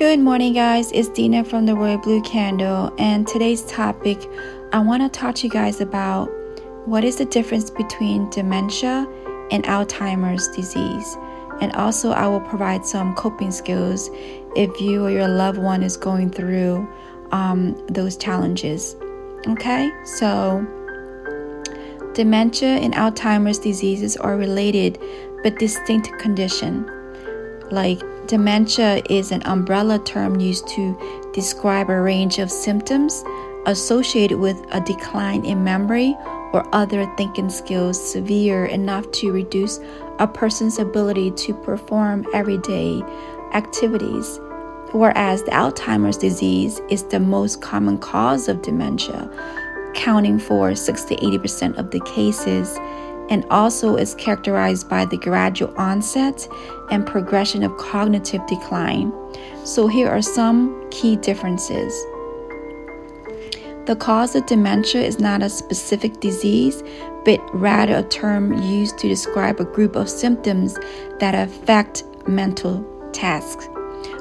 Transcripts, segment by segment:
Good morning, guys. It's Dina from the Royal Blue Candle, and today's topic I want to talk to you guys about what is the difference between dementia and Alzheimer's disease. And also, I will provide some coping skills if you or your loved one is going through um, those challenges. Okay, so dementia and Alzheimer's diseases are related but distinct condition. Like dementia is an umbrella term used to describe a range of symptoms associated with a decline in memory or other thinking skills severe enough to reduce a person's ability to perform everyday activities. Whereas the Alzheimer's disease is the most common cause of dementia, accounting for 60 80% of the cases and also is characterized by the gradual onset and progression of cognitive decline. So, here are some key differences. The cause of dementia is not a specific disease, but rather a term used to describe a group of symptoms that affect mental tasks.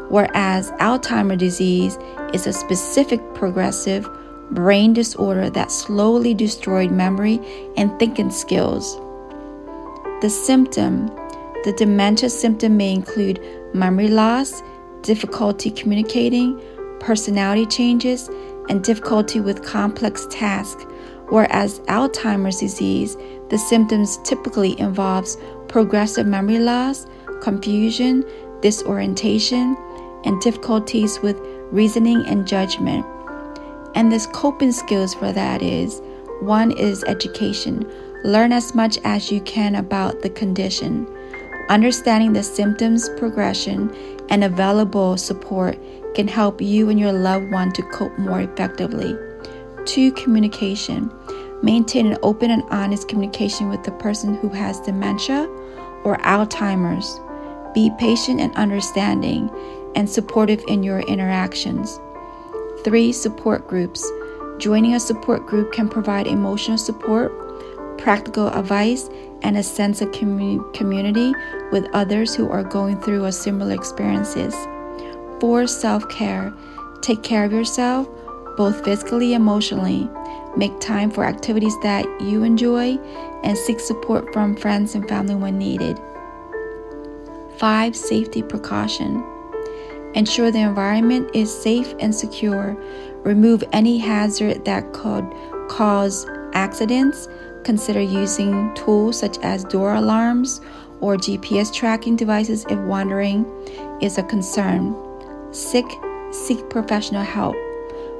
Whereas Alzheimer's disease is a specific progressive brain disorder that slowly destroyed memory and thinking skills. The symptom the dementia symptom may include memory loss, difficulty communicating, personality changes, and difficulty with complex tasks, whereas Alzheimer's disease, the symptoms typically involves progressive memory loss, confusion, disorientation, and difficulties with reasoning and judgment. And this coping skills for that is one is education. Learn as much as you can about the condition. Understanding the symptoms progression and available support can help you and your loved one to cope more effectively. Two, communication. Maintain an open and honest communication with the person who has dementia or Alzheimer's. Be patient and understanding and supportive in your interactions. Three, support groups. Joining a support group can provide emotional support, practical advice, and a sense of community with others who are going through a similar experiences. Four self-care, take care of yourself both physically and emotionally. Make time for activities that you enjoy and seek support from friends and family when needed. 5. Safety precaution. Ensure the environment is safe and secure. Remove any hazard that could cause accidents Consider using tools such as door alarms or GPS tracking devices if wandering is a concern. Sick, seek professional help.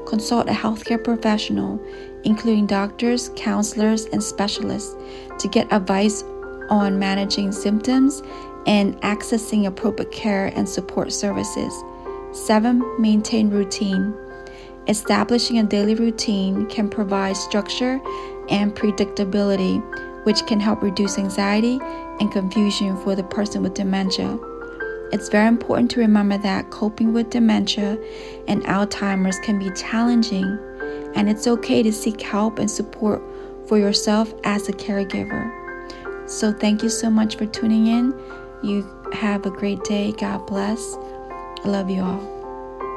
Consult a healthcare professional, including doctors, counselors, and specialists, to get advice on managing symptoms and accessing appropriate care and support services. 7. Maintain routine. Establishing a daily routine can provide structure and predictability, which can help reduce anxiety and confusion for the person with dementia. It's very important to remember that coping with dementia and Alzheimer's can be challenging, and it's okay to seek help and support for yourself as a caregiver. So, thank you so much for tuning in. You have a great day. God bless. I love you all.